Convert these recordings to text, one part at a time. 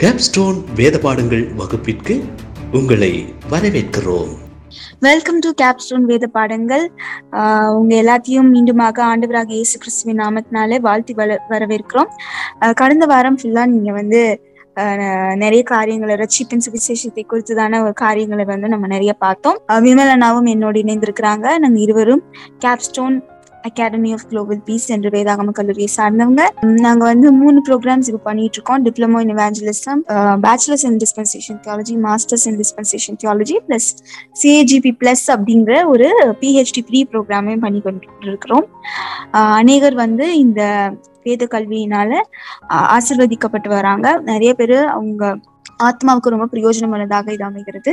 Capstone வேத பாடங்கள் வகுப்பிற்கு உங்களை வரவேற்கிறோம். வெல்கம் டு கேப்ஸ்டோன் வேத பாடங்கள் உங்க எல்லாத்தையும் மீண்டுமாக ஆண்டவராக இயேசு கிறிஸ்துவின் நாமத்தினாலே வாழ்த்தி வர வரவேற்கிறோம். கடந்த வாரம் ஃபுல்லா நீங்க வந்து நிறைய காரியங்களை ரட்சிப்பின் சுவிசேஷத்தை குறித்துதான ஒரு காரியங்களை வந்து நம்ம நிறைய பார்த்தோம். விமலனாவும் என்னோடு இணைந்திருக்கிறாங்க. நாங்க இருவரும் Capstone Academy of Global Peace என்ற வேதாகம கல்லூரியை சார்ந்தவங்க. நாங்க வந்து மூணு ப்ரோக்ராம்ஸ் இப்போ பண்ணிட்டு இருக்கோம் diploma in evangelism bachelor's in dispensation theology master's in dispensation theology plus CAGP plus அப்படிங்கிற ஒரு பிஹெச்டி ப்ரீ ப்ரோக்ராமையும் பண்ணி கொண்டு இருக்கிறோம் அநேகர் வந்து இந்த வேத கல்வியினால ஆசிர்வதிக்கப்பட்டு வராங்க. நிறைய பேர் அவங்க ஆத்மாவுக்கு ரொம்ப பிரயோஜனமானதாக இது அமைகிறது.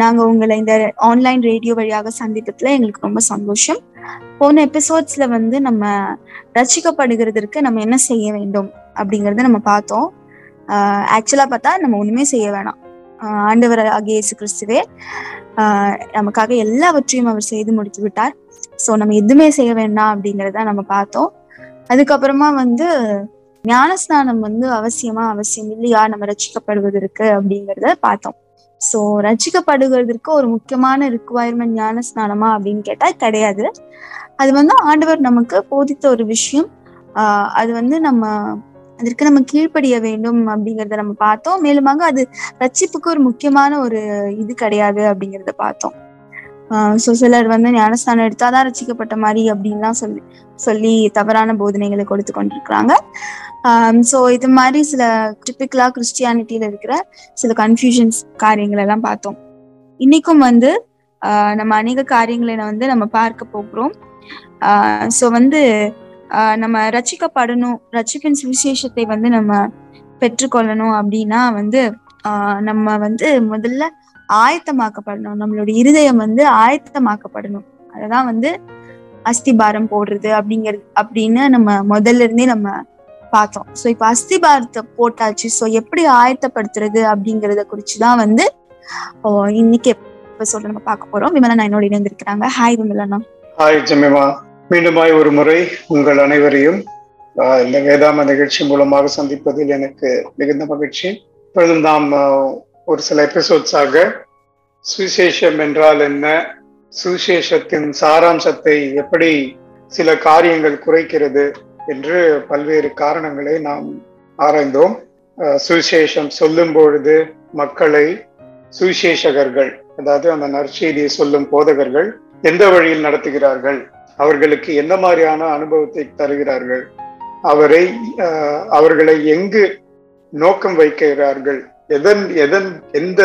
நாங்கள் உங்களை இந்த ஆன்லைன் ரேடியோ வழியாக சந்தித்ததுல எங்களுக்கு ரொம்ப சந்தோஷம். போன எபிசோட்ஸ்ல வந்து நம்ம ரசிக்கப்படுகிறதுக்கு நம்ம என்ன செய்ய வேண்டும் அப்படிங்கறத நம்ம பார்த்தோம். ஆக்சுவலா பார்த்தா நம்ம ஒண்ணுமே செய்ய வேணாம். ஆண்டவர் ஆகிய இயேசு கிறிஸ்துவே நமக்காக எல்லாவற்றையும் அவர் செய்து முடித்து விட்டார். ஸோ நம்ம எதுவுமே செய்ய வேண்டாம் அப்படிங்கிறத நம்ம பார்த்தோம். அதுக்கப்புறமா வந்து ஞானஸ்நானம் வந்து அவசியமா அவசியம் இல்லையா? நம்ம ரசிக்கப்படுவதற்கு அப்படிங்கிறத பார்த்தோம். சோ ரசிக்கப்படுகிறதுக்கு ஒரு முக்கியமான ரிக்குவயர்மெண்ட் ஞானஸ்நானமா அப்படின்னு கேட்டா கிடையாது. அது வந்து ஆண்டவர் நமக்கு போதித்த ஒரு விஷயம். ஆஹ் அது வந்து நம்ம அதற்கு நம்ம கீழ்ப்படிய வேண்டும் அப்படிங்கிறத நம்ம பார்த்தோம். மேலுமாக அது ரட்சிப்புக்கு ஒரு முக்கியமான ஒரு இது கிடையாது அப்படிங்கிறத பார்த்தோம். ஆஹ் சோ சிலர் வந்து ஞானஸ்தானம் எடுத்தாதான் ரசிக்கப்பட்ட மாதிரி அப்படின்லாம் சொல்லி சொல்லி தவறான போதனைகளை கொடுத்து கொண்டிருக்கிறாங்க. சோ இது மாதிரி சில டிப்பிக்கலா கிறிஸ்டியானிட்டியில இருக்கிற சில கன்ஃபியூஷன்ஸ் காரியங்கள் எல்லாம் பார்த்தோம். இன்னைக்கும் வந்து ஆஹ் நம்ம அநேக காரியங்களை வந்து நம்ம பார்க்க போகிறோம். ஆஹ் சோ வந்து ஆஹ் நம்ம ரச்சிக்கப்படணும் ரட்சிப்பின் சுவிசேஷத்தை வந்து நம்ம பெற்றுக்கொள்ளணும் அப்படின்னா வந்து ஆஹ் நம்ம வந்து முதல்ல ஆயத்தமாக்கப்படணும். நம்மளுடைய இருதயம் வந்து ஆயத்தமாக்கப்படணும். அததான் வந்து அஸ்திபாரம் போடுறது அப்படிங்கிறது அப்படின்னு நம்ம முதல்ல இருந்தே நம்ம பார்த்தோம். ஸோ இப்போ அஸ்திபாரத்தை போட்டாச்சு. ஸோ எப்படி ஆயத்தப்படுத்துறது அப்படிங்கறத குறிச்சுதான் வந்து இன்னைக்கு எபிசோட நம்ம பார்க்க போறோம். விமலனா என்னோட இணைந்திருக்கிறாங்க. Hi Vimalana hi Jemima. மீண்டுமாய் ஒரு முறை உங்கள் அனைவரையும் இந்த வேதாம நிகழ்ச்சி மூலமாக சந்திப்பதில் எனக்கு மிகுந்த மகிழ்ச்சி. இப்பொழுதும் நாம் ஒரு சில எபிசோட்ஸாக சுவிசேஷம் என்றால் என்ன? சுவிசேஷத்தின் சாராம்சத்தை எப்படி சில காரியங்கள் குறைக்கிறது என்று பல்வேறு காரணங்களை நாம் ஆராய்ந்தோம். சுவிசேஷம் சொல்லும் பொழுது மக்களை சுவிசேஷகர்கள் அதாவது அந்த நற்செய்தியை சொல்லும் போதகர்கள் எந்த வழியில் நடத்துகிறார்கள்? அவர்களுக்கு என்ன மாதிரியான அனுபவத்தை தருகிறார்கள்? அவரை அவர்களை எங்கு நோக்கம் வைக்கிறார்கள்? எதன் எதன் எந்த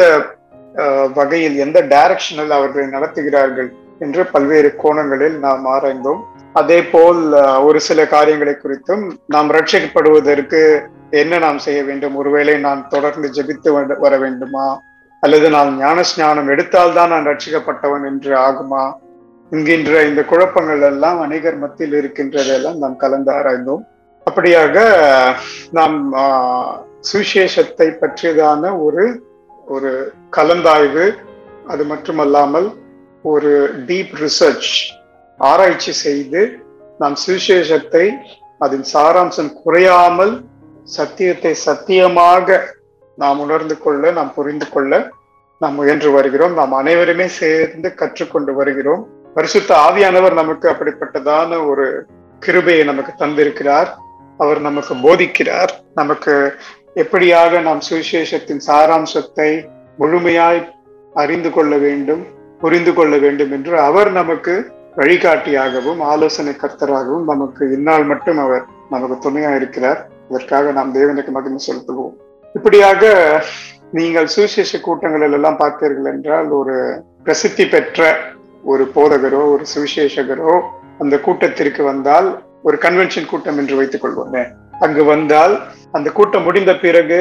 வகையில் எந்த டைரக்ஷனில் அவர்களை நடத்துகிறார்கள் என்று பல்வேறு கோணங்களில் நாம் ஆராய்ந்தோம். அதே போல் ஒரு சில காரியங்களை குறித்தும் நாம் ரட்சிக்கப்படுவதற்கு என்ன நாம் செய்ய வேண்டும்? ஒருவேளை நான் தொடர்ந்து ஜெபித்து வர வேண்டுமா? அல்லது நான் ஞான ஸ்நானம் எடுத்தால்தான் நான் ரட்சிக்கப்பட்டவன் என்று ஆகுமா? என்கின்ற இந்த குழப்பங்கள் எல்லாம் அநேகர் மத்தியில் இருக்கின்றதெல்லாம் நாம் கலந்து ஆராய்ந்தோம். அப்படியாக நாம் சுவிசேஷத்தை பற்றியதான ஒரு ஒரு கலந்தாய்வு அது மட்டுமல்லாமல் ஒரு டீப் ரிசர்ச் ஆராய்ச்சி செய்து நாம் சுவிசேஷத்தை அதன் சாராம்சம் குறையாமல் சத்தியத்தை சத்தியமாக நாம் உணர்ந்து கொள்ள நாம் புரிந்து கொள்ள நாம் முயன்று வருகிறோம். நாம் அனைவருமே சேர்ந்து கற்றுக்கொண்டு வருகிறோம். பரிசுத்த ஆவியானவர் நமக்கு அப்படிப்பட்டதான ஒரு கிருபையை நமக்கு தந்திருக்கிறார். அவர் நமக்கு போதிக்கிறார். நமக்கு எப்படியாக நாம் சுவிசேஷத்தின் சாராம்சத்தை முழுமையாய் அறிந்து கொள்ள வேண்டும் புரிந்து கொள்ள வேண்டும் என்று அவர் நமக்கு வழிகாட்டியாகவும் ஆலோசனை கர்த்தராகவும் நமக்கு இந்நாள் மட்டும் அவர் நமக்கு துணையா இருக்கிறார் இதற்காக நாம் தேவனுக்கு மகிமை செலுத்துவோம். இப்படியாக நீங்கள் சுவிசேஷ கூட்டங்களில் எல்லாம் பார்த்தீர்கள் என்றால் ஒரு பிரசித்தி பெற்ற ஒரு போதகரோ ஒரு சுவிசேஷகரோ அந்த கூட்டத்திற்கு வந்தால் ஒரு கன்வென்ஷன் கூட்டம் என்று வைத்துக் கொள்வோமே. அங்கு வந்தால் அந்த கூட்டம் முடிந்த பிறகு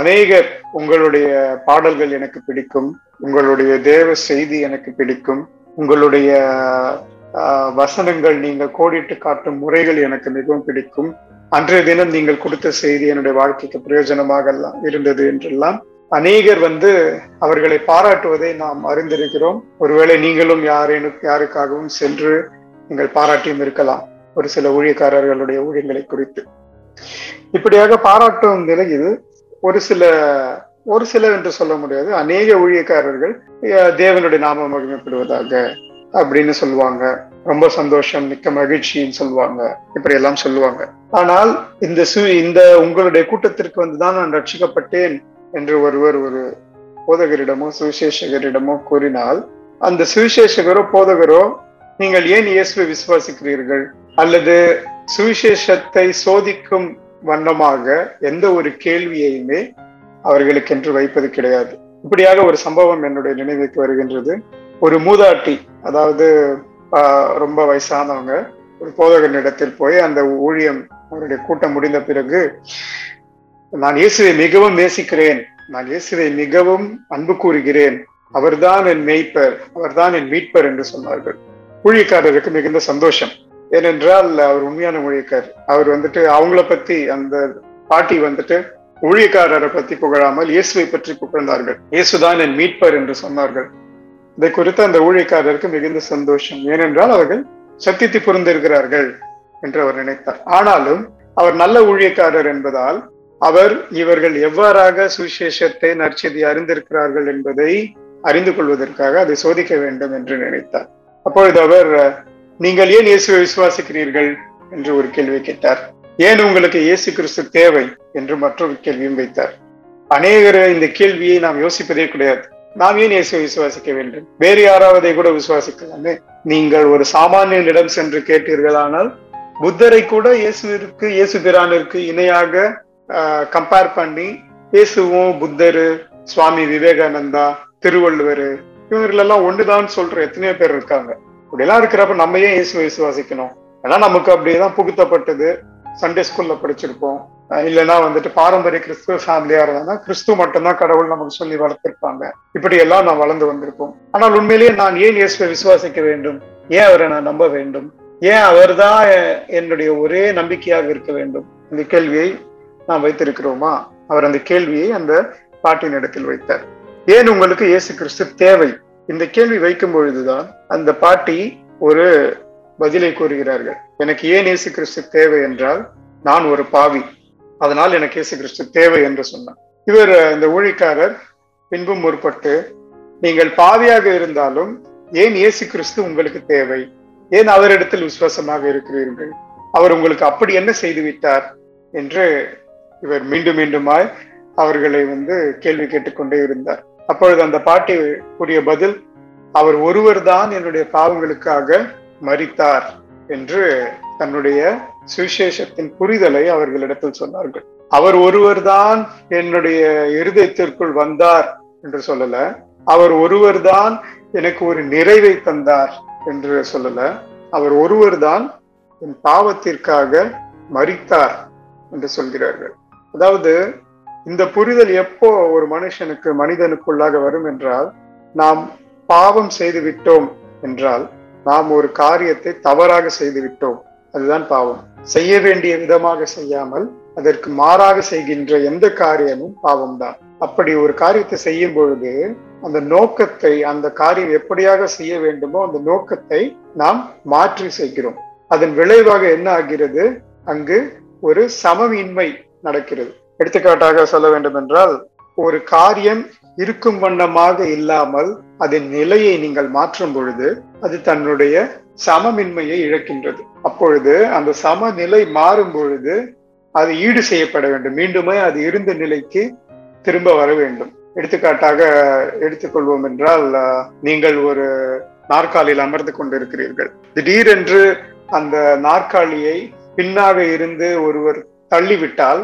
அநேகர் உங்களுடைய பாடல்கள் எனக்கு பிடிக்கும் உங்களுடைய தேவ செய்தி எனக்கு பிடிக்கும் உங்களுடைய வசனங்கள் நீங்கள் கோடிட்டு காட்டும் முறைகள் எனக்கு மிகவும் பிடிக்கும். அன்றைய தினம் நீங்கள் கொடுத்த செய்தி என்னுடைய வாழ்க்கைக்கு பிரயோஜனமாக எல்லாம் இருந்தது என்றெல்லாம் அநேகர் வந்து அவர்களை பாராட்டுவதை நாம் அறிந்திருக்கிறோம். ஒருவேளை நீங்களும் யாரேனும் யாருக்காகவும் சென்று நீங்கள் பாராட்டியும் இருக்கலாம். ஒரு சில ஊழியக்காரர்களுடைய ஊழியங்களை குறித்து. இப்படியாக பாராட்டும் நிலையில் ஒரு சில ஒரு சிலர் என்று சொல்ல முடியாது அநேக ஊழியக்காரர்கள் தேவனுடைய நாம மகிமைப்படுவதாக அப்படின்னு சொல்லுவாங்க. ரொம்ப சந்தோஷம் மிக்க மகிழ்ச்சின்னு சொல்லுவாங்க. இப்படி எல்லாம் சொல்லுவாங்க. ஆனால் இந்த சு இந்த உங்களுடைய கூட்டத்திற்கு வந்துதான் நான் ரட்சிக்கப்பட்டேன் என்று ஒருவர் ஒரு போதகரிடமோ சுவிசேஷகரிடமோ கூறினால் அந்த சுவிசேஷகரோ போதகரோ நீங்கள் ஏன் இயேசுவை விசுவாசிக்கிறீர்கள்? அல்லது சுவிசேஷத்தை சோதிக்கும் வண்ணமாக எந்த ஒரு கேள்வியையுமே அவர்களுக்கென்று வைப்பது கிடையாது. இப்படியாக ஒரு சம்பவம் என்னுடைய நினைவுக்கு வருகின்றது. ஒரு மூதாட்டி அதாவது ரொம்ப வயசானவங்க ஒரு போதகனிடத்தில் போய் அந்த ஊழியம் அவருடைய கூட்டம் முடிந்த பிறகு நான் இயேசுவை மிகவும் நேசிக்கிறேன். நான் இயேசுவை மிகவும் அன்பு கூறுகிறேன். அவர்தான் என் மேய்ப்பர். அவர்தான் என் மீட்பர் என்று சொன்னார்கள். ஊழியக்காரருக்கு மிகுந்த சந்தோஷம். ஏனென்றால் அவர் உண்மையான ஊழியக்காரர் அவர் வந்துட்டு அவங்கள பத்தி அந்த பாட்டி வந்துட்டு ஊழியக்காரரை பத்தி புகழாமல் இயேசுவை பற்றி புகழ்ந்தார்கள். இயேசுதான் என் மீட்பர் என்று சொன்னார்கள். இதை குறித்து அந்த ஊழியக்காரருக்கு மிகுந்த சந்தோஷம். ஏனென்றால் அவர்கள் சத்தியத்தை புரிந்திருக்கிறார்கள் என்று அவர் நினைத்தார். ஆனாலும் அவர் நல்ல ஊழியக்காரர் என்பதால் அவர் இவர்கள் எவ்வாறாக சுவிசேஷத்தை நற்செய்தி அறிந்திருக்கிறார்கள் என்பதை அறிந்து கொள்வதற்காக அதை சோதிக்க வேண்டும் என்று நினைத்தார். அப்பொழுது அவர் நீங்கள் ஏன் இயேசுவை விசுவாசிக்கிறீர்கள்? என்று ஒரு கேள்வி கேட்டார். ஏன் உங்களுக்கு இயேசு கிறிஸ்து தேவை? என்று மற்றொரு கேள்வியும் வைத்தார். அநேகர் இந்த கேள்வியை நாம் யோசிப்பதே கிடையாது. நாம் ஏன் இயேசுவை விசுவாசிக்க வேண்டும்? வேறு யாராவதை கூட விசுவாசிக்கலாமே? நீங்கள் ஒரு சாமானியனிடம் சென்று கேட்டீர்களானால் புத்தரை கூட இயேசுவிற்கு இயேசு பிரானிற்கு இணையாக கம்பேர் பண்ணி இயேசுவும் புத்தரு சுவாமி விவேகானந்தா திருவள்ளுவர் இவங்களெல்லாம் ஒண்ணுதான் சொல்ற எத்தனையோ பேர் இருக்காங்க. இப்படிலாம் இருக்கிறப்ப நம்ம ஏன் இயேசுவை விசுவாசிக்கணும். ஏன்னா நமக்கு அப்படியேதான் புகுத்தப்பட்டது. சண்டே ஸ்கூல்ல படிச்சிருப்போம். இல்லைன்னா வந்துட்டு பாரம்பரிய கிறிஸ்துவ ஃபேமிலியா இருந்தா கிறிஸ்து மட்டும்தான் கடவுள் நமக்கு சொல்லி வளர்த்திருப்பாங்க. இப்படி எல்லாம் நான் வளர்ந்து வந்திருப்போம். ஆனால் உண்மையிலேயே நான் ஏன் இயேசுவை விசுவாசிக்க வேண்டும்? ஏன் அவரை நான் நம்ப வேண்டும்? ஏன் அவர்தான் என்னுடைய ஒரே நம்பிக்கையாக இருக்க வேண்டும்? இந்த கேள்வியை நாம் வைத்திருக்கிறோமா? அவர் அந்த கேள்வியை அந்த பாட்டின் இடத்தில் வைத்தார். ஏன் உங்களுக்கு இயேசு கிறிஸ்து தேவை? இந்த கேள்வி வைக்கும் பொழுதுதான் அந்த பாட்டி ஒரு பதிலை கூறுகிறார்கள். எனக்கு ஏன் இயேசு கிறிஸ்து தேவை என்றால் நான் ஒரு பாவி. அதனால் எனக்கு இயேசு கிறிஸ்து தேவை என்று சொன்னார் இவர் இந்த ஊழிக்காரர் பின்பும் முற்பட்டு நீங்கள் பாவியாக இருந்தாலும் ஏன் இயேசு கிறிஸ்து உங்களுக்கு தேவை? ஏன் அவரிடத்தில் விசுவாசமாக இருக்கிறீர்கள்? அவர் உங்களுக்கு அப்படி என்ன செய்து விட்டார்? என்று இவர் மீண்டும் மீண்டுமாய் அவர்களை வந்து கேள்வி கேட்டுக்கொண்டே இருந்தார். அப்பொழுது அந்த பாட்டி கூறிய பதில் அவர் ஒருவர் தான் என்னுடைய பாவங்களுக்காக மறித்தார் என்று தன்னுடைய சுவிசேஷத்தின் புரிதலை அவர்களிடத்தில் சொன்னார்கள். அவர் ஒருவர் தான் என்னுடைய இருதயத்திற்குள் வந்தார் என்று சொல்லல. அவர் ஒருவர் தான் எனக்கு ஒரு நிறைவை தந்தார் என்று சொல்லல. அவர் ஒருவர் தான் என் பாவத்திற்காக மறித்தார் என்று சொல்கிறார்கள். அதாவது இந்த புரிதல் எப்போ ஒரு மனுஷனுக்கு மனிதனுக்குள்ளாக வரும் என்றால் நாம் பாவம் செய்து விட்டோம் என்றால் நாம் ஒரு காரியத்தை தவறாக செய்து விட்டோம் அதுதான் பாவம். செய்ய வேண்டிய விதமாக செய்யாமல் அதற்கு மாறாக செய்கின்ற எந்த காரியமும் பாவம்தான். அப்படி ஒரு காரியத்தை செய்யும் பொழுது அந்த நோக்கத்தை அந்த காரியம் எப்படியாக செய்ய வேண்டுமோ அந்த நோக்கத்தை நாம் மாற்றி செய்கிறோம். அதன் விளைவாக என்ன ஆகிறது? அங்கு ஒரு சமமின்மை நடக்கிறது. எடுத்துக்காட்டாக சொல்ல வேண்டும் என்றால் ஒரு காரியம் இருக்கும் வண்ணமாக இல்லாமல் அதன் நிலையை நீங்கள் மாற்றும் பொழுது அது தன்னுடைய சமமின்மையை இழக்கின்றது. அப்பொழுது அந்த சமநிலை மாறும் பொழுது அது ஈடு செய்யப்பட வேண்டும். மீண்டுமே அது இருந்த நிலைக்கு திரும்ப வர வேண்டும். எடுத்துக்காட்டாக எடுத்துக்கொள்வோம் என்றால் நீங்கள் ஒரு நாற்காலியில் அமர்ந்து கொண்டிருக்கிறீர்கள். திடீரென்று அந்த நாற்காலியை பின்னாக இருந்து ஒருவர் தள்ளிவிட்டால்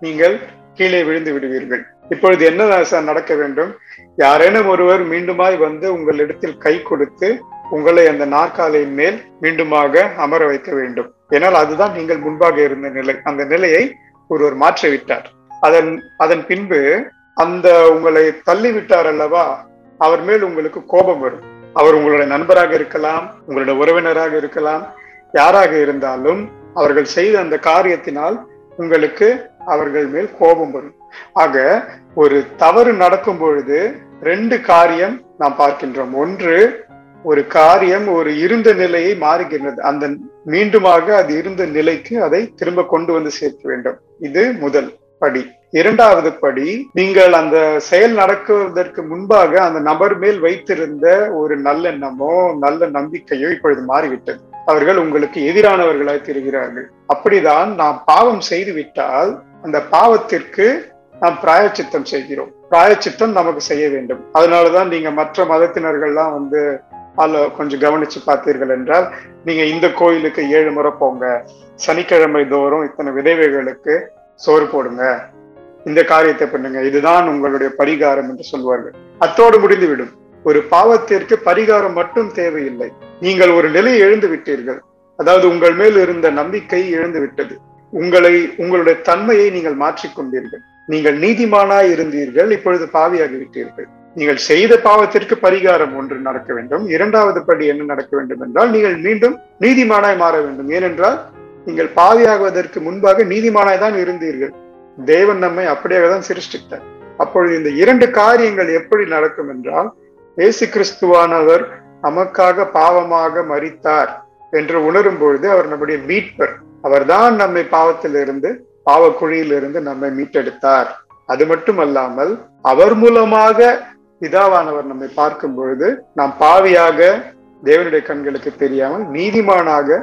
நீங்கள் கீழே விழுந்து விடுவீர்கள். இப்பொழுது என்ன நடக்க வேண்டும்? யாரேனும் ஒருவர் மீண்டுமாய் வந்து உங்களிடத்தில் கை கொடுத்து உங்களை அந்த நாற்காலியின் மேல் மீண்டுமாக அமர வைக்க வேண்டும். ஏனால் அதுதான் நீங்கள் முன்பாக இருந்த நிலை. அந்த நிலையை ஒருவர் மாற்றிவிட்டார். அதன் அதன் பின்பு அந்த உங்களை தள்ளிவிட்டார் அல்லவா? அவர் மேல் உங்களுக்கு கோபம் வரும். அவர் உங்களுடைய நண்பராக இருக்கலாம் உங்களுடைய உறவினராக இருக்கலாம் யாராக இருந்தாலும் அவர்கள் செய்த அந்த காரியத்தினால் உங்களுக்கு அவர்கள் மேல் கோபம் வரும். ஆக ஒரு தவறு நடக்கும் பொழுது ரெண்டு காரியம் நாம் பார்க்கின்றோம். ஒன்று ஒரு காரியம் ஒரு இருந்த நிலையை மாறுகின்றது. அந்த மீண்டுமாக அது இருந்த நிலைக்கு அதை திரும்ப கொண்டு வந்து சேர்க்க வேண்டும். இது முதல் படி. இரண்டாவது படி நீங்கள் அந்த செயல் நடக்குவதற்கு முன்பாக அந்த நபர் மேல் வைத்திருந்த ஒரு நல்லெண்ணமோ நல்ல நம்பிக்கையோ இப்பொழுது மாறிவிட்டது. அவர்கள் உங்களுக்கு எதிரானவர்களாய் தெரிகிறார்கள். அப்படிதான் நாம் பாவம் செய்து விட்டால் அந்த பாவத்திற்கு நாம் பிராயச்சித்தம் செய்கிறோம். பிராயச்சித்தம் நமக்கு செய்ய வேண்டும். அதனாலதான் நீங்க மற்ற மதத்தினர்கள்லாம் வந்து அல்ல கொஞ்சம் கவனிச்சு பார்த்தீர்கள் என்றால் நீங்க இந்த கோயிலுக்கு ஏழு முறை போங்க. சனிக்கிழமை தோறும் இத்தனை விதவைகளுக்கு சோறு போடுங்க. இந்த காரியத்தை பண்ணுங்க. இதுதான் உங்களுடைய பரிகாரம் என்று சொல்வார்கள். அத்தோடு முடிந்துவிடும். ஒரு பாவத்திற்கு பரிகாரம் மட்டும் தேவையில்லை. நீங்கள் ஒரு நிலை எழுந்து விட்டீர்கள். அதாவது உங்கள் மேல் இருந்த நம்பிக்கை இழந்து விட்டது. உங்களை உங்களுடைய தன்மையை நீங்கள் மாற்றிக்கொண்டீர்கள் நீங்கள் நீதிமானாய் இருந்தீர்கள் இப்பொழுது பாவியாகிவிட்டீர்கள் நீங்கள் செய்த பாவத்திற்கு பரிகாரம் ஒன்று நடக்க வேண்டும். இரண்டாவது படி என்ன நடக்க வேண்டும் என்றால் நீங்கள் மீண்டும் நீதிமானாய் மாற வேண்டும். ஏனென்றால் நீங்கள் பாவியாகுவதற்கு முன்பாக நீதிமானாய் தான் இருந்தீர்கள். தேவன் நம்மை அப்படியாக தான் சிருஷ்டித்தார். அப்பொழுது இந்த இரண்டு காரியங்கள் எப்படி நடக்கும் என்றால் இயேசு கிறிஸ்துவானவர் நமக்காக பாவமாக மறித்தார் என்று உணரும் பொழுது அவர் நம்முடைய மீட்பர். அவர்தான் நம்மை பாவத்திலிருந்து பாவ குழியிலிருந்து நம்மை மீட்டெடுத்தார். அது மட்டுமல்லாமல் அவர் மூலமாக பிதாவானவர் நம்மை பார்க்கும் பொழுது நாம் பாவியாக தேவனுடைய கண்களுக்கு தெரியாமல் நீதிமானாக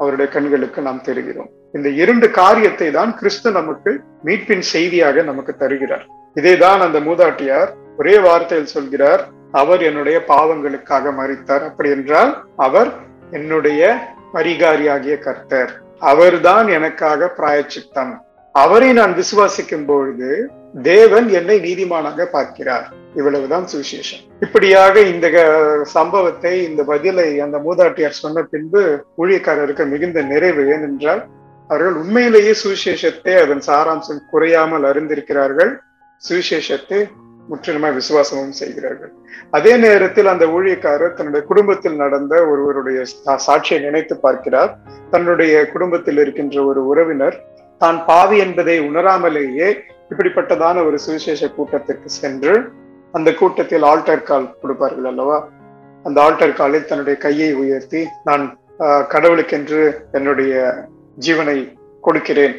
அவருடைய கண்களுக்கு நாம் தெரிகிறோம். இந்த இரண்டு காரியத்தை தான் கிறிஸ்து நமக்கு மீட்பின் செய்தியாக நமக்கு தருகிறார். இதேதான் அந்த மூதாட்டியார் ஒரே வார்த்தையில் சொல்கிறார். அவர் என்னுடைய பாவங்களுக்காக மறித்தார். அப்படி என்றால் அவர் என்னுடைய பரிகாரியாகிய கர்த்தர். அவர்தான் எனக்காக பிராயச்சித்தம். அவரை நான் விசுவாசிக்கும் பொழுது தேவன் என்னை நீதிமானாக பார்க்கிறார். இவ்வளவுதான் சுவிசேஷம். இப்படியாக இந்த சம்பவத்தை இந்த பதிலை அந்த மூதாட்டியார் சொன்ன பின்பு ஊழியக்காரருக்கு மிகுந்த நிறைவு. ஏனென்றால் அவர்கள் உண்மையிலேயே சுவிசேஷத்தை அதன் சாராம்சம் குறையாமல் அறிந்திருக்கிறார்கள். சுவிசேஷத்தை முற்றிலுமாய் விசுவாசமும் செய்கிறார்கள். அதே நேரத்தில் அந்த ஊழியக்காரர் தன்னுடைய குடும்பத்தில் நடந்த ஒருவருடைய சாட்சியை நினைத்து பார்க்கிறார். தன்னுடைய குடும்பத்தில் இருக்கின்ற ஒரு உறவினர் தான் பாவி என்பதை உணராமலேயே இப்படிப்பட்டதான ஒரு சுவிசேஷ கூட்டத்திற்கு சென்று அந்த கூட்டத்தில் ஆல்டர் கால் கொடுப்பார்கள் அல்லவா? அந்த ஆல்டர் காலில் தன்னுடைய கையை உயர்த்தி நான் கடவுளுக்கென்று என்னுடைய ஜீவனை கொடுக்கிறேன்.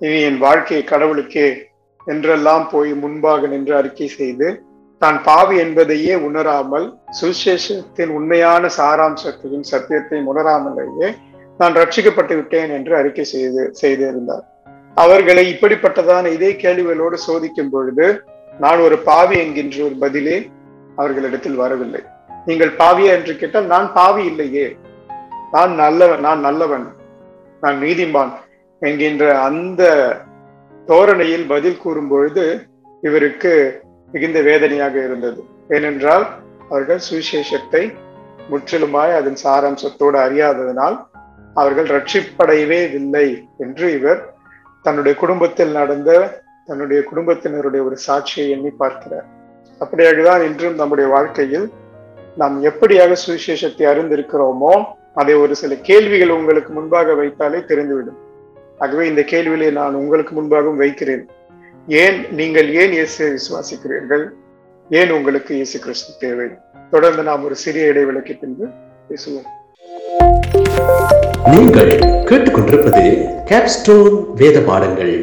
இனி என் வாழ்க்கையை கடவுளுக்கே என்றெல்லாம் போய் முன்பாக நின்று அறிக்கை செய்து தான் பாவி என்பதையே உணராமல் சுசேஷத்தின் உண்மையான சாராம்சத்தையும் சத்தியத்தையும் உணராமலேயே நான் ரட்சிக்கப்பட்டு விட்டேன் என்று அறிக்கை செய்து செய்திருந்தார். அவர்களை இப்படிப்பட்டதான இதே கேள்விகளோடு சோதிக்கும் பொழுது நான் ஒரு பாவி என்கின்ற ஒரு பதிலே அவர்களிடத்தில் வரவில்லை. நீங்கள் பாவியா என்று கேட்டால் நான் பாவி இல்லையே. நான் நல்லவன் நான் நல்லவன். நான் நீதிமான் என்கின்ற அந்த தோரணையில் பதில் கூறும் பொழுது இவருக்கு மிகுந்த வேதனையாக இருந்தது. ஏனென்றால் அவர்கள் சுவிசேஷத்தை முற்றிலுமாய் அதன் சாராம்சத்தோடு அறியாததனால் அவர்கள் ரட்சிப்படையவே இல்லை என்று இவர் தன்னுடைய குடும்பத்தில் நடந்த தன்னுடைய குடும்பத்தினருடைய ஒரு சாட்சியை எண்ணி பார்க்கிறார். அப்படியாகதான் இன்றும் நம்முடைய வாழ்க்கையில் நாம் எப்படியாக சுவிசேஷத்தை அறிந்திருக்கிறோமோ அதை ஒரு சில கேள்விகள் உங்களுக்கு முன்பாக வைத்தாலே தெரிந்துவிடும். ஆகவே இந்த கேள்வியை நான் உங்களுக்கு முன்பாகவும் வைக்கிறேன். ஏன் நீங்கள் ஏன் இயேசு விசுவாசிக்கிறீர்கள்? ஏன் உங்களுக்கு இயேசு கிறிஸ்து தேவை? தொடர்ந்து நாம் ஒரு சிறிய இடைவெளிக்கு பின்பு பேசுவோம். நீங்கள் கேட்டுக்கொண்டிருப்பது கேப்ஸ்டோன் வேத பாடங்கள்.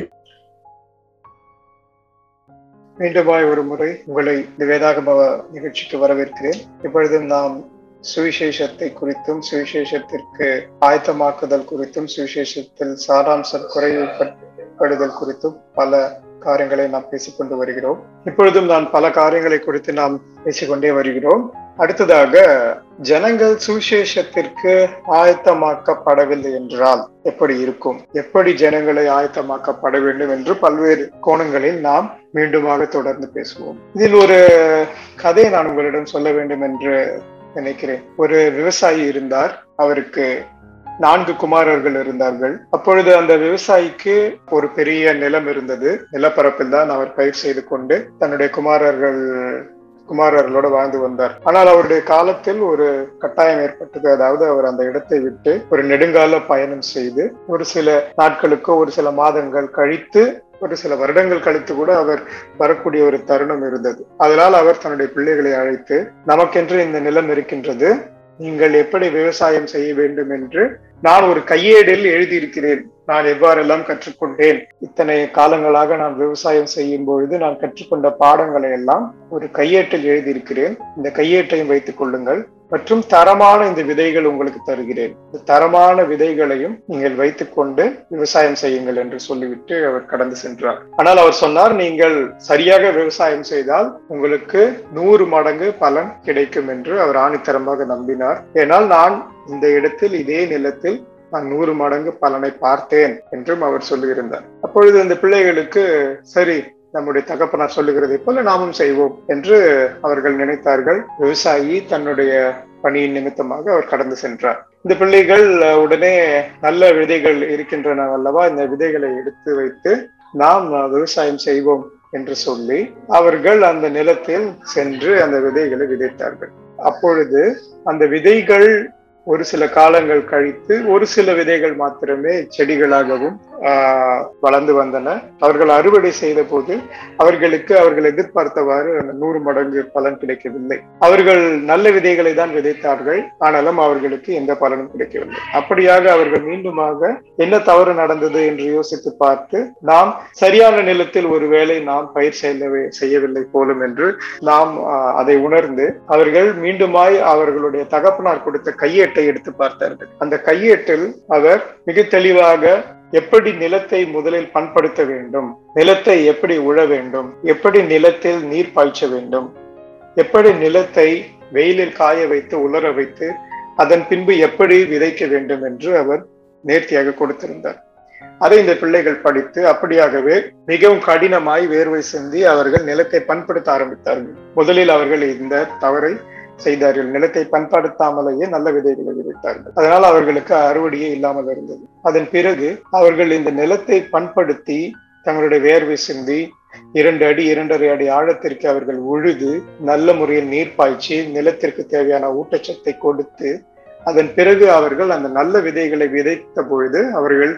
மீண்டுமாய் ஒரு முறை உங்களை இந்த வேதாகம நிகழ்ச்சிக்கு வரவேற்கிறேன். இப்பொழுது நாம் சுவிசேஷத்தை குறித்தும் சுவிசேஷத்திற்கு ஆயத்தமாக்குதல் குறித்தும் சுவிசேஷத்தில் சாராம்சம் குறைவுபடுதல் குறித்தும் பல காரியங்களை நாம் பேசிக்கொண்டு வருகிறோம். இப்பொழுதும் நான் பல காரியங்களை குறித்து நாம் பேசிக்கொண்டே வருகிறோம். அடுத்ததாக ஜனங்கள் சுவிசேஷத்திற்கு ஆயத்தமாக்கப்படவில்லை என்றால் எப்படி இருக்கும்? எப்படி ஜனங்களை ஆயத்தமாக்கப்பட வேண்டும் என்று பல்வேறு கோணங்களில் நாம் மீண்டுமாக தொடர்ந்து பேசுவோம். இதில் ஒரு கதையை நான் உங்களிடம் சொல்ல வேண்டும் என்று நினைக்கிறேன். ஒரு விவசாயி இருந்தார் அவருக்கு நான்கு குமாரர்கள் இருந்தார்கள். அப்பொழுது அந்த விவசாயிக்கு ஒரு பெரிய நிலம் இருந்தது. நிலப்பரப்பில் தான் அவர் பயிர் செய்து கொண்டு தன்னுடைய குமாரர்கள் குமாரர்களோட வாழ்ந்து வந்தார். ஆனால் அவருடைய காலத்தில் ஒரு கட்டாயம் ஏற்பட்டது. அதாவது அவர் அந்த இடத்தை விட்டு ஒரு நெடுங்கால பயணம் செய்து ஒரு சில நாட்களுக்கோ ஒரு சில மாதங்கள் கழித்து ஒரு சில வருடங்கள் கழித்து கூட அவர் வரக்கூடிய ஒரு தருணம் இருந்தது. அதனால் அவர் தன்னுடைய பிள்ளைகளை அழைத்து நமக்கென்று இந்த நிலம் இருக்கின்றது. நீங்கள் எப்படி விவசாயம் செய்ய வேண்டும் என்று நான் ஒரு கையேடில் எழுதியிருக்கிறேன். நான் எவ்வாறெல்லாம் கற்றுக்கொண்டேன்? இத்தனை காலங்களாக நான் விவசாயம் செய்யும் பொழுது நான் கற்றுக்கொண்ட பாடங்களை எல்லாம் ஒரு கையேட்டில் எழுதியிருக்கிறேன். இந்த கையேட்டையும் வைத்துக் கொள்ளுங்கள். மற்றும் தரமான இந்த விதைகள் உங்களுக்கு தருகிறேன். இந்த தரமான விதைகளையும் நீங்கள் வைத்துக்கொண்டு விவசாயம் செய்யுங்கள் என்று சொல்லிவிட்டு அவர் கடந்து சென்றார். ஆனால் அவர் சொன்னார் நீங்கள் சரியாக விவசாயம் செய்தால் உங்களுக்கு நூறு மடங்கு பலன் கிடைக்கும் என்று அவர் ஆணித்தரமாக நம்பினார். ஏனால் நான் இந்த இடத்தில் இதே நிலத்தில் நான் நூறு மடங்கு பலனை பார்த்தேன் என்றும் அவர் சொல்லியிருந்தார். அப்பொழுது இந்த பிள்ளைகளுக்கு சரி நம்முடைய தகப்பனார் சொல்லுகிறதை போல நாமும் செய்வோம் என்று அவர்கள் நினைத்தார்கள். விவசாயி தன்னுடைய பணியின் நிமித்தமாக அவர் கடந்து சென்றார். இந்த பிள்ளைகள் உடனே நல்ல விதைகள் இருக்கின்றன அல்லவா? இந்த விதைகளை எடுத்து வைத்து நாம் விவசாயம் செய்வோம் என்று சொல்லி அவர்கள் அந்த நிலத்தில் சென்று அந்த விதைகளை விதைத்தார்கள். அப்பொழுது அந்த விதைகள் ஒரு சில காலங்கள் கழித்து ஒரு சில விதைகள் மாத்திரமே செடிகளாகவும் வளர்ந்து வந்தன. அவர்கள் அறுவடை செய்த போது அவர்களுக்கு அவர்கள் எதிர்பார்த்தவாறு நூறு மடங்கு பலன் கிடைக்கவில்லை. அவர்கள் நல்ல விதைகளை தான் விதைத்தார்கள். ஆனாலும் அவர்களுக்கு எந்த பலனும் கிடைக்கவில்லை. அப்படியாக அவர்கள் மீண்டுமாக என்ன தவறு நடந்தது என்று யோசித்து பார்த்து நாம் சரியான நிலத்தில் ஒருவேளை நாம் பயிர் செய்யவே செய்யவில்லை போலும் என்று நாம் அதை உணர்ந்து அவர்கள் மீண்டுமாய் அவர்களுடைய தகப்பனார் கொடுத்த கையேட்டை எடுத்து பார்த்தார்கள். அந்த கையேட்டில் அவர் மிக தெளிவாக எப்படி நிலத்தை முதலில் பண்படுத்த வேண்டும்? நிலத்தை எப்படி உழ வேண்டும்? எப்படி நிலத்தில் நீர் பாய்ச்ச வேண்டும்? எப்படி நிலத்தை வெயிலில் காய வைத்து உலர வைத்து அதன் பின்பு எப்படி விதைக்க வேண்டும் என்று அவர் நேர்த்தியாக கொடுத்திருந்தார். அதை இந்த பிள்ளைகள் படித்து அப்படியாகவே மிகவும் கடினமாய் வேர்வை சிந்தி அவர்கள் நிலத்தை பண்படுத்த ஆரம்பித்தார்கள். முதலில் அவர்கள் இந்த தவறை செய்தார்கள். நிலத்தை பண்படுத்தாமலேயே நல்ல விதைகளை விதைத்தார்கள். அதனால் அவர்களுக்கு அறுவடையே இல்லாமல் இருந்தது. அதன் பிறகு அவர்கள் இந்த நிலத்தை பண்படுத்தி தங்களுடைய வேர்வை சிந்தி இரண்டு அடி இரண்டரை அடி ஆழத்திற்கு அவர்கள் உழுது நல்ல முறையில் நீர் பாய்ச்சி நிலத்திற்கு தேவையான ஊட்டச்சத்தை கொடுத்து அதன் பிறகு அவர்கள் அந்த நல்ல விதைகளை விதைத்த பொழுது அவர்கள்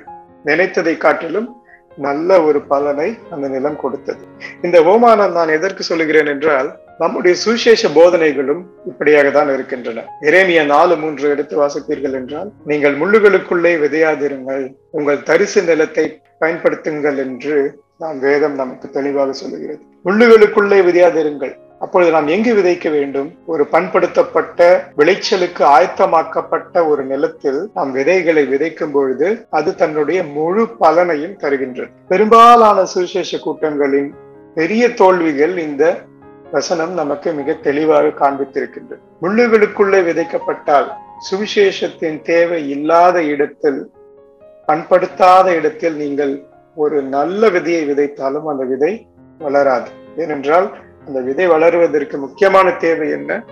நினைத்ததை காட்டிலும் நல்ல ஒரு பலனை அந்த நிலம் கொடுத்தது. இந்த ஓமானம் நான் எதற்கு சொல்லுகிறேன் என்றால் நம்முடைய சுவிசேஷ போதனைகளும் இப்படியாக தான் இருக்கின்றன. இறைமிய நாலு மூன்று எடுத்து வாசிப்பீர்கள் என்றால் நீங்கள் முள்ளுகளுக்குள்ளே விதையாதிருங்கள் உங்கள் தரிசு நிலத்தை பயன்படுத்துங்கள் என்று நாம் வேதம் நமக்கு தெளிவாக சொல்லுகிறது. முள்ளுகளுக்குள்ளே விதையாதிருங்கள் அப்பொழுது நாம் எங்கு விதைக்க வேண்டும்? ஒரு பண்படுத்தப்பட்ட விளைச்சலுக்கு ஆயத்தமாக்கப்பட்ட ஒரு நிலத்தில் நாம் விதைகளை விதைக்கும் பொழுது அது தன்னுடைய முழு பலனையும் தருகின்றது. பெரும்பாலான சுவிசேஷ கூட்டங்களின் பெரிய தோல்விகள் இந்த வசனம் நமக்கு மிக தெளிவாக காண்பித்திருக்கின்றது. முள்ளுகளுக்குள்ளே விதைக்கப்பட்டால் சுவிசேஷத்தின் தேவை இல்லாத இடத்தில் பண்படுத்தாத இடத்தில் நீங்கள் ஒரு நல்ல விதையை விதைத்தாலும் அந்த விதை வளராது. ஏனென்றால் அந்த விதை வளருவதற்கு முக்கியமான தேவை என்ன?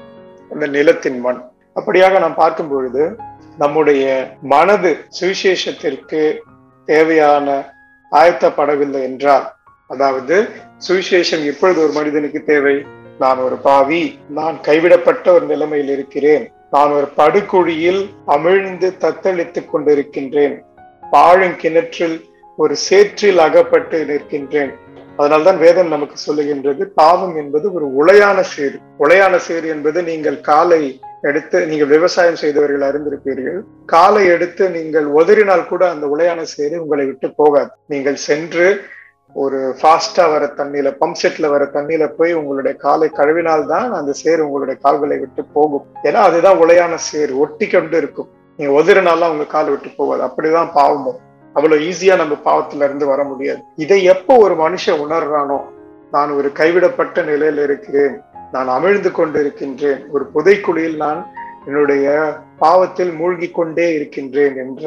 அந்த நிலத்தின் மண். அப்படியாக நாம் பார்க்கும் பொழுது நம்முடைய மனது சுவிசேஷத்திற்கு தேவையான ஆயத்தப்படவில்லை என்றால் அதாவது சுவிசேஷம் எப்பொழுது ஒரு மனிதனுக்கு தேவை. நான் ஒரு பாவி நான் கைவிடப்பட்ட ஒரு நிலைமையில் இருக்கிறேன். நான் ஒரு படுகுழியில் அமிழ்ந்து தத்தளித்துக் கொண்டிருக்கின்றேன். பாழுங்கிணற்றில் ஒரு சேற்றில் அகப்பட்டு நிற்கின்றேன். அதனால்தான் வேதம் நமக்கு சொல்லுகின்றது பாவம் என்பது ஒரு உளையான சேரு உளையான சேர் என்பது நீங்கள் காலை எடுத்து நீங்கள் விவசாயம் செய்தவர்கள் அறிந்திருப்பீர்கள். காலை எடுத்து நீங்கள் ஒதறினால் கூட அந்த உளையான சேரு உங்களை விட்டு போகாது. நீங்கள் சென்று ஒரு ஃபாஸ்டா வர தண்ணியில பம்ப் செட்ல வர தண்ணியில போய் உங்களுடைய காலை கழுவினால்தான் அந்த சேர் உங்களுடைய கால்களை விட்டு போகும். ஏன்னா அதுதான் உளையான சேர் ஒட்டி கொண்டு இருக்கும். நீங்க உதறினாலாம் உங்க காலை விட்டு போகாது. அப்படிதான் பாவமும் அவ்வளவு ஈஸியா நம்ம பாவத்துல இருந்து வர முடியாது. இதை எப்போ ஒரு மனுஷன் உணர்றானோ நான் ஒரு கைவிடப்பட்ட நிலையில இருக்கிறேன் நான் அமிழ்ந்து கொண்டிருக்கின்றேன் ஒரு புதைக்குழியில் நான் என்னுடைய பாவத்தில் மூழ்கி கொண்டே இருக்கின்றேன் என்ற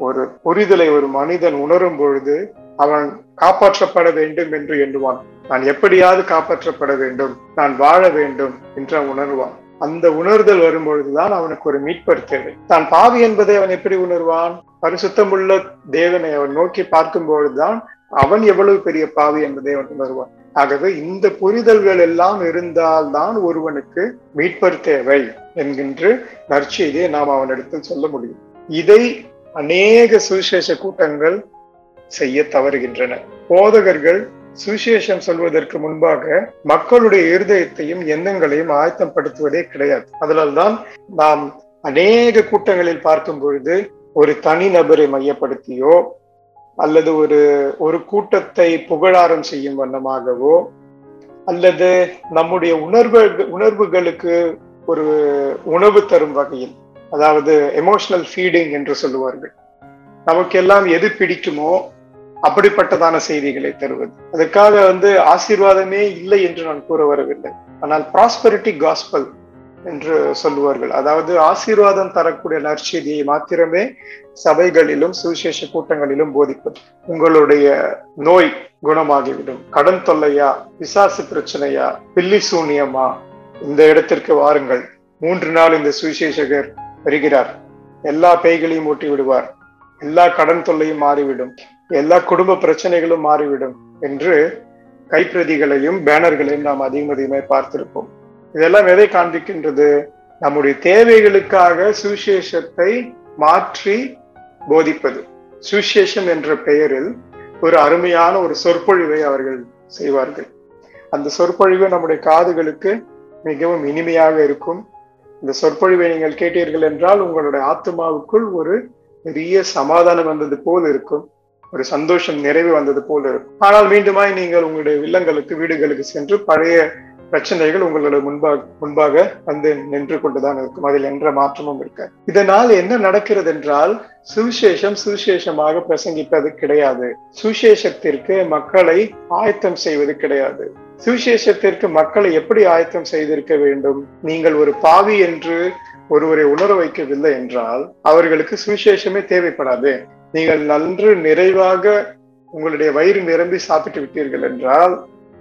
ஒரு புரிதலை ஒரு மனிதன் உணரும் பொழுது அவன் காப்பாற்றப்பட வேண்டும் என்று எண்ணுவான். நான் எப்படியாவது காப்பாற்றப்பட வேண்டும் நான் வாழ வேண்டும் என்று அவன் உணர்வான். அந்த உணர்தல் வரும்பொழுதுதான் அவனுக்கு ஒரு மீட்பர் தேவை. தான் பாவி என்பதை அவன் எப்படி உணர்வான்? பரிசுத்தமுள்ள தேவனை அவன் நோக்கி பார்க்கும் பொழுதுதான் அவன் எவ்வளவு பெரிய பாவி என்பதை அவன் உணர்வான் ஆகவே இந்த புரிதல்கள் எல்லாம் இருந்தால்தான் ஒருவனுக்கு மீட்பர் தேவை என்கின்ற நற்செய்தியை நாம் அவனிடத்தில் சொல்ல முடியும். இதை அநேக சுவிசேஷ கூட்டங்கள் செய்ய தவறுகின்றன. போதகர்கள் சுவிசேஷம் சொல்வதற்கு முன்பாக மக்களுடைய இருதயத்தையும் எண்ணங்களையும் ஆயத்தம் படுத்துவதே கிடையாது. அதனால்தான் நாம் அநேக கூட்டங்களில் பார்க்கும் பொழுது ஒரு தனி நபரை மையப்படுத்தியோ அல்லது ஒரு ஒரு கூட்டத்தை புகழாரம் செய்யும் வண்ணமாகவோ அல்லது நம்முடைய உணர்வு உணர்வுகளுக்கு ஒரு உணவு தரும் வகையில் அதாவது எமோஷனல் ஃபீடிங் என்று சொல்லுவார்கள். நமக்கெல்லாம் எது பிடிக்குமோ அப்படிப்பட்டதான செய்திகளை தருவது. அதுக்காக வந்து ஆசீர்வாதமே இல்லை என்று நான் கூற வரவில்லை. ஆனால் ப்ராஸ்பரிட்டி காஸ்பல் என்று சொல்லுவார்கள். அதாவது ஆசீர்வாதம் தரக்கூடிய நற்செய்தியை மாத்திரமே சபைகளிலும் சுவிசேஷ கூட்டங்களிலும் போதிப்பது உங்களுடைய நோய் குணமாகிவிடும். கடன் தொல்லையா விசாசு பிரச்சனையா பில்லி சூனியமா? இந்த இடத்திற்கு வாருங்கள். மூன்று நாள் இந்த சுவிசேஷகர் வருகிறார். எல்லா பேய்களையும் ஊட்டி விடுவார் எல்லா கடன் தொல்லையும் மாறிவிடும். எல்லா குடும்ப பிரச்சனைகளும் மாறிவிடும் என்று கைப்பிரதிகளையும் பேனர்களையும் நாம் அதிகம் அதிகமாக பார்த்திருப்போம். இதெல்லாம் எதை காண்பிக்கின்றது? நம்முடைய தேவைகளுக்காக சுவிசேஷத்தை மாற்றி போதிப்பது. சுவிசேஷம் என்ற பெயரில் ஒரு அருமையான ஒரு சொற்பொழிவை அவர்கள் செய்வார்கள். அந்த சொற்பொழிவு நம்முடைய காதுகளுக்கு மிகவும் இனிமையாக இருக்கும். இந்த சொற்பொழிவை நீங்கள் கேட்டீர்கள் என்றால் உங்களுடைய ஆத்மாவுக்குள் ஒரு பெரிய சமாதானம் வந்தது போல் இருக்கும். ஒரு சந்தோஷம் நிறைவு வந்தது போல் இருக்கும். ஆனால் மீண்டுமாய் நீங்கள் உங்களுடைய இல்லங்களுக்கு வீடுகளுக்கு சென்று பழைய பிரச்சனைகள் உங்களோட முன்பாக முன்பாக வந்து நின்று கொண்டுதான் இருக்கும். அதில் என்ற மாற்றமும் இருக்க. இதனால் என்ன நடக்கிறது என்றால் சுவிசேஷம் சுவிசேஷமாக பிரசங்கிப்பது கிடையாது. சுவிசேஷத்திற்கு மக்களை ஆயத்தம் செய்வது கிடையாது. சுவிசேஷத்திற்கு மக்களை எப்படி ஆயத்தம் செய்திருக்க வேண்டும்? நீங்கள் ஒரு பாவி என்று ஒருவரை உணர வைக்கவில்லை என்றால் அவர்களுக்கு சுவிசேஷமே தேவைப்படாது. நீங்கள் நன்று நிறைவாக உங்களுடைய வயிறு நிரம்பி சாப்பிட்டு விட்டீர்கள் என்றால்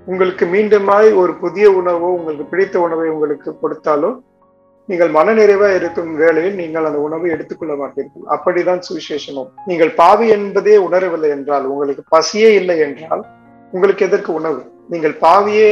உங்களுக்கு மீண்டுமாய் ஒரு புதிய உணவோ உங்களுக்கு பிடித்த உணவை உங்களுக்கு கொடுத்தாலும் நீங்கள் மனநிறைவா இருக்கும் வேளையில் நீங்கள் அந்த உணவை எடுத்துக்கொள்ள மாட்டீர்கள். அப்படிதான் சுவிசேஷமும். நீங்கள் பாவி என்பதே உணரவில்லை என்றால் உங்களுக்கு பசியே இல்லை என்றால் உங்களுக்கு எதற்கு உணவு? நீங்கள் பாவியே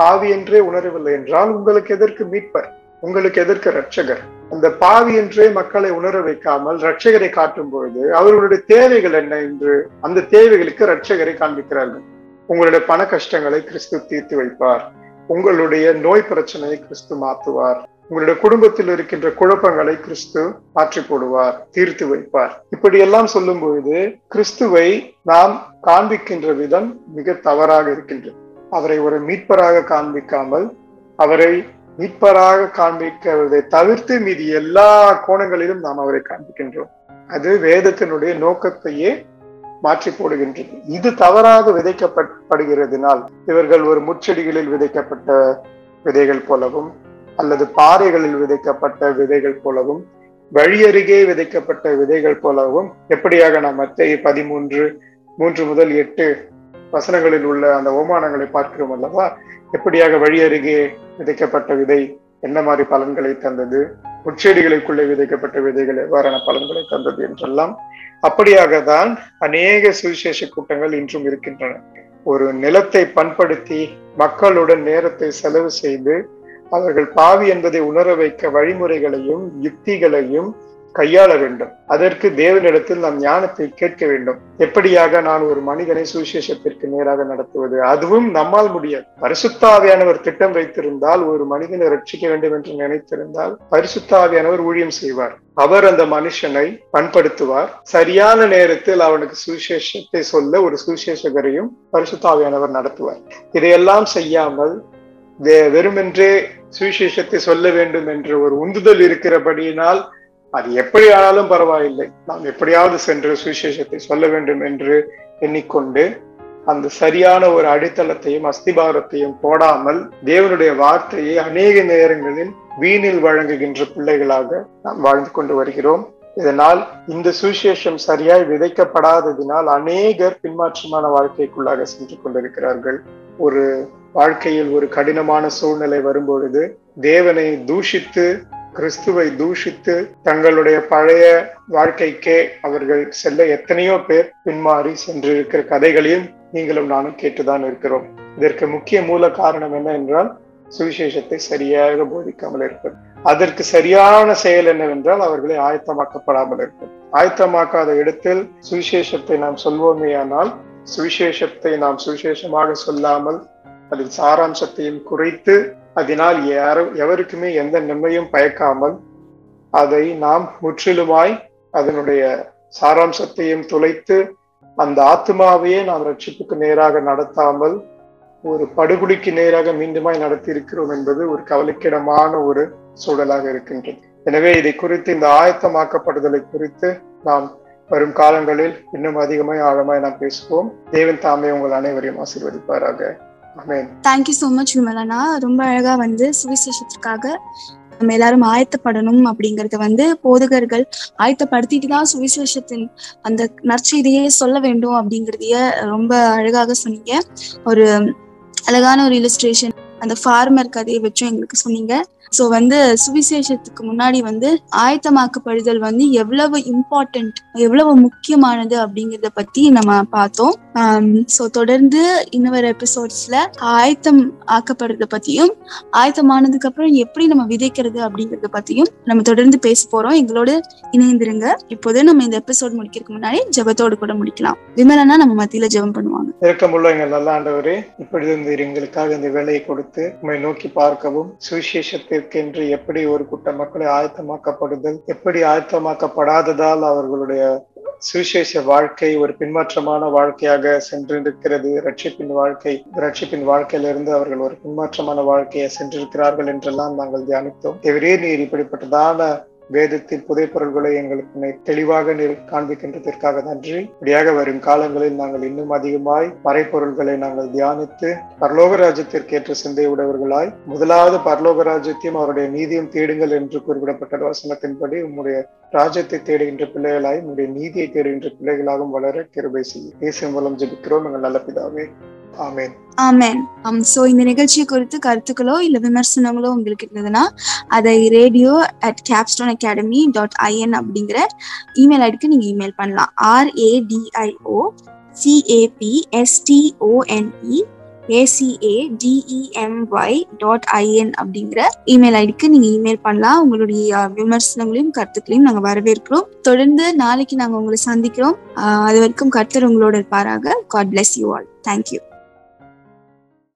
பாவி என்றே உணரவில்லை என்றால் உங்களுக்கு எதற்கு மீட்பர்? உங்களுக்கு எதற்கு ரட்சகர் அந்த பாவி என்றே மக்களை உணர வைக்காமல் ரட்சகரை காட்டும் பொழுது அவர்களுடைய தேவைகள் என்ன என்று அந்த தேவைகளுக்கு ரட்சகரை காண்பிக்கிறார்கள். உங்களுடைய பண கஷ்டங்களை கிறிஸ்து தீர்த்து வைப்பார். உங்களுடைய நோய் பிரச்சனையை கிறிஸ்து மாற்றுவார். உங்களுடைய குடும்பத்தில் இருக்கின்ற குழப்பங்களை கிறிஸ்து மாற்றி போடுவார் தீர்த்து வைப்பார். இப்படி எல்லாம் சொல்லும் பொழுது கிறிஸ்துவை நாம் காண்பிக்கின்ற விதம் மிக தவறாக இருக்கின்றது. அவரை ஒரு மீட்பராக காண்பிக்காமல் அவரை மீட்பராக காண்பிக்கிறதை தவிர்த்து மீதி எல்லா கோணங்களிலும் நாம் அவரை காண்பிக்கின்றோம். அது வேதத்தினுடைய நோக்கத்தையே மாற்றி போடுகின்றது இது தவறாக விதைக்கப்படுகிறதுனால் இவர்கள் ஒரு முச்செடிகளில் விதைக்கப்பட்ட விதைகள் போலவும் அல்லது பாறைகளில் விதைக்கப்பட்ட விதைகள் போலவும் வழியருகே விதைக்கப்பட்ட விதைகள் போலவும் எப்படியாக நாம் மத்திய பதிமூன்று மூன்று முதல் எட்டு வசனங்களில் உள்ள அந்த ஓமானங்களை பார்க்கிறோம் அல்லவா? எப்படியாக வழி அருகே விதைக்கப்பட்ட விதை என்ன மாதிரி பலன்களை தந்தது? முச்செடிகளுக்குள்ளே விதைக்கப்பட்ட விதைகள் எவ்வாறான பலன்களை தந்தது என்றெல்லாம் அப்படியாக தான் அநேக சுவிசேஷ கூட்டங்கள் இன்றும் இருக்கின்றன. ஒரு நிலத்தை பண்படுத்தி மக்களுடன் நேரத்தை செலவு செய்து அவர்கள் பாவி என்பதை உணர வைக்க வழிமுறைகளையும் யுக்திகளையும் கையாள வேண்டும். அதற்கு தேவனிடத்தில் நாம் ஞானத்தை கேட்க வேண்டும். எப்படியாக நான் ஒரு மனிதனை சுவிசேஷத்திற்கு நேராக நடத்துவது? அதுவும் நம்மால் முடியாது. பரிசுத்தாவியானவர் திட்டம் வைத்திருந்தால் ஒரு மனிதனை ரட்சிக்க வேண்டும் என்று நினைத்திருந்தால் பரிசுத்தாவியானவர் ஊழியம் செய்வார். அவர் அந்த மனுஷனை பண்படுத்துவார். சரியான நேரத்தில் அவனுக்கு சுவிசேஷத்தை சொல்ல ஒரு சுவிசேஷகரையும் பரிசுத்தாவியானவர் நடத்துவார். இதையெல்லாம் செய்யாமல் வெறுமென்றே சுவிசேஷத்தை சொல்ல வேண்டும் என்ற ஒரு உந்துதல் இருக்கிறபடியினால் அது எப்படி ஆனாலும் பரவாயில்லை. நாம் எப்படியாவது சென்று சுவிசேஷத்தை சொல்ல வேண்டும் என்று எண்ணிக்கொண்டு அந்த சரியான ஒரு அடித்தளத்தையும் அஸ்திபாரத்தையும் போடாமல் தேவனுடைய வார்த்தையை அநேக நேரங்களில் வீணில் வழங்குகின்ற பிள்ளைகளாக நாம் வாழ்ந்து கொண்டு வருகிறோம். இதனால் இந்த சுவிசேஷம் சரியாய் விதைக்கப்படாததினால் அநேகர் பின்மாற்றமான வாழ்க்கைக்குள்ளாக சென்று கொண்டிருக்கிறார்கள். ஒரு வாழ்க்கையில் ஒரு கடினமான சூழ்நிலை வரும்பொழுது தேவனை தூஷித்து கிறிஸ்துவை தூஷித்து தங்களுடைய பழைய வாழ்க்கைக்கே அவர்கள் செல்ல எத்தனையோ பேர் பின்மாறி சென்றிருக்கிற கதைகளையும் நீங்களும் நானும் கேட்டுதான் இருக்கிறோம். இதற்கு முக்கிய மூல காரணம் என்ன என்றால் சுவிசேஷத்தை சரியாக போதிக்காமல் இருப்பது. அதற்கு சரியான செயல் என்னவென்றால் அவர்களை ஆயத்தமாக்கப்படாமல் இருக்கும் ஆயத்தமாக்காத இடத்தில் சுவிசேஷத்தை நாம் சொல்வோமேயானால் சுவிசேஷத்தை நாம் சுவிசேஷமாக சொல்லாமல் அதில் சாராம்சத்தையும் குறைத்து அதனால் யாரும் எவருக்குமே எந்த நன்மையும் பயக்காமல் அதை நாம் முற்றிலுமாய் அதனுடைய சாராம்சத்தையும் துளைத்து அந்த ஆத்மாவையே நாம் ரட்சிப்புக்கு நேராக நடத்தாமல் ஒரு படுகொலிக்கு நேராக மீண்டுமாய் நடத்தி இருக்கிறோம் என்பது ஒரு கவலைக்கிடமான ஒரு சூழலாக இருக்கின்றது. எனவே இதை குறித்து இந்த ஆயத்தமாக்கப்படுதலை குறித்து நாம் வரும் காலங்களில் இன்னும் அதிகமாய் ஆழமாய் நாம் பேசுவோம். தேவன் தாமே உங்கள் அனைவரையும் ஆசீர்வதிப்பாராக. Thank you so much Vimalana. ரொம்ப அழகா வந்து சுவிசேஷத்திற்காக நம்ம எல்லாரும் ஆயத்தப்படணும் அப்படிங்கறத வந்து போதகர்கள் ஆயத்தப்படுத்திட்டு தான் சுவிசேஷத்தின் அந்த நற்செய்தியே சொல்ல வேண்டும் அப்படிங்கறதைய ரொம்ப அழகாக சொன்னீங்க. ஒரு அழகான ஒரு இல்லுஸ்ட்ரேஷன் அந்த ஃபார்மர் கதையை வச்சும் எங்களுக்கு சொன்னீங்க. ஸோ வந்து சுவிசேஷத்துக்கு முன்னாடி வந்து ஆயத்தமாக்கப்படுதல் வந்து எவ்வளவு இம்பார்ட்டன்ட் எவ்வளவு முக்கியமானது அப்படிங்கிறத பத்தி நம்ம பார்த்தோம். Um, ஸோ தொடர்ந்து இன்னும் வர எபிசோட்ஸ்ல ஆயத்தம் ஆக்கப்படுறத பத்தியும் ஆயத்தமானதுக்கு அப்புறம் எப்படி நம்ம விதைக்கிறது அப்படிங்கறத பத்தியும் நம்ம தொடர்ந்து பேச போறோம். எங்களோட இணைந்திருங்க. இப்போது நம்ம இந்த எபிசோட் முடிக்கிறதுக்கு முன்னாடி ஜெபத்தோடு கூட முடிக்கலாம். விமலனா நம்ம மத்தியில ஜெபம் பண்ணுவாங்க. இருக்கமுள்ள எங்கள் நல்ல ஆண்டவரே இப்படி இருந்து எங்களுக்காக இந்த வேலையை கொடுத்து உண்மை நோக்கி பார்க்கவும் சுவிசேஷத்திற்கென்று எப்படி ஒரு கூட்ட மக்களை ஆயத்தமாக்கப்படுதல் எப்படி ஆயத்தமாக்கப்படாததால் அவர்களுடைய சுவிசேஷ வாழ்க்கை ஒரு பின்மாற்றமான வாழ்க்கையாக சென்றிருக்கிறது. ரட்சிப்பின் வாழ்க்கை ரட்சிப்பின் வாழ்க்கையிலிருந்து அவர்கள் ஒரு பின்மாற்றமான வாழ்க்கையை சென்றிருக்கிறார்கள் என்றெல்லாம் நாங்கள் தியானித்தோம். எவரே நீர் இப்படிப்பட்டதான வேதத்தின் புதைப்பொருள்களை எங்களுக்கு தெளிவாக காண்பிக்கின்றதற்காக நன்றி. இப்படியாக வரும் காலங்களில் நாங்கள் இன்னும் அதிகமாய் மறைப்பொருள்களை நாங்கள் தியானித்து பரலோக ராஜ்யத்திற்கு ஏற்ற சிந்தை உடையவர்களாய் முதலாவது பரலோக ராஜ்யத்தையும் அவருடைய நீதியும் தேடுங்கள் என்று குறிப்பிடப்பட்ட வசனத்தின்படி உம்முடைய ராஜ்யத்தை தேடுகின்ற பிள்ளைகளாய் உங்களுடைய நீதியை தேடுகின்ற பிள்ளைகளாகவும் வளர கிருபை செய்யும். தேசிய மூலம் ஜெபிக்கிறோம். எங்கள் நல்ல பிதாவே ஆமென். ஆமேன். ஆம் ஸோ இந்த நிகழ்ச்சியை குறித்து கருத்துக்களோ இல்ல விமர்சனங்களோ உங்களுக்கு இருந்ததுன்னா அதை radio at Capstone Academy dot I N அப்படிங்கிற இமெயில் ஐடிக்கு நீங்க இமெயில் பண்ணலாம். R A D I O C A P S T O N E A C A D E M Y dot I N அப்படிங்கிற email ஐடிக்கு நீங்க email பண்ணலாம். உங்களுடைய விமர்சனங்களையும் கருத்துக்களையும் நாங்க வரவேற்கிறோம். தொடர்ந்து நாளைக்கு நாங்க உங்களை சந்திக்கிறோம். அது வரைக்கும் கர்த்தர் உங்களோட இருப்பாராக. God bless you all thank you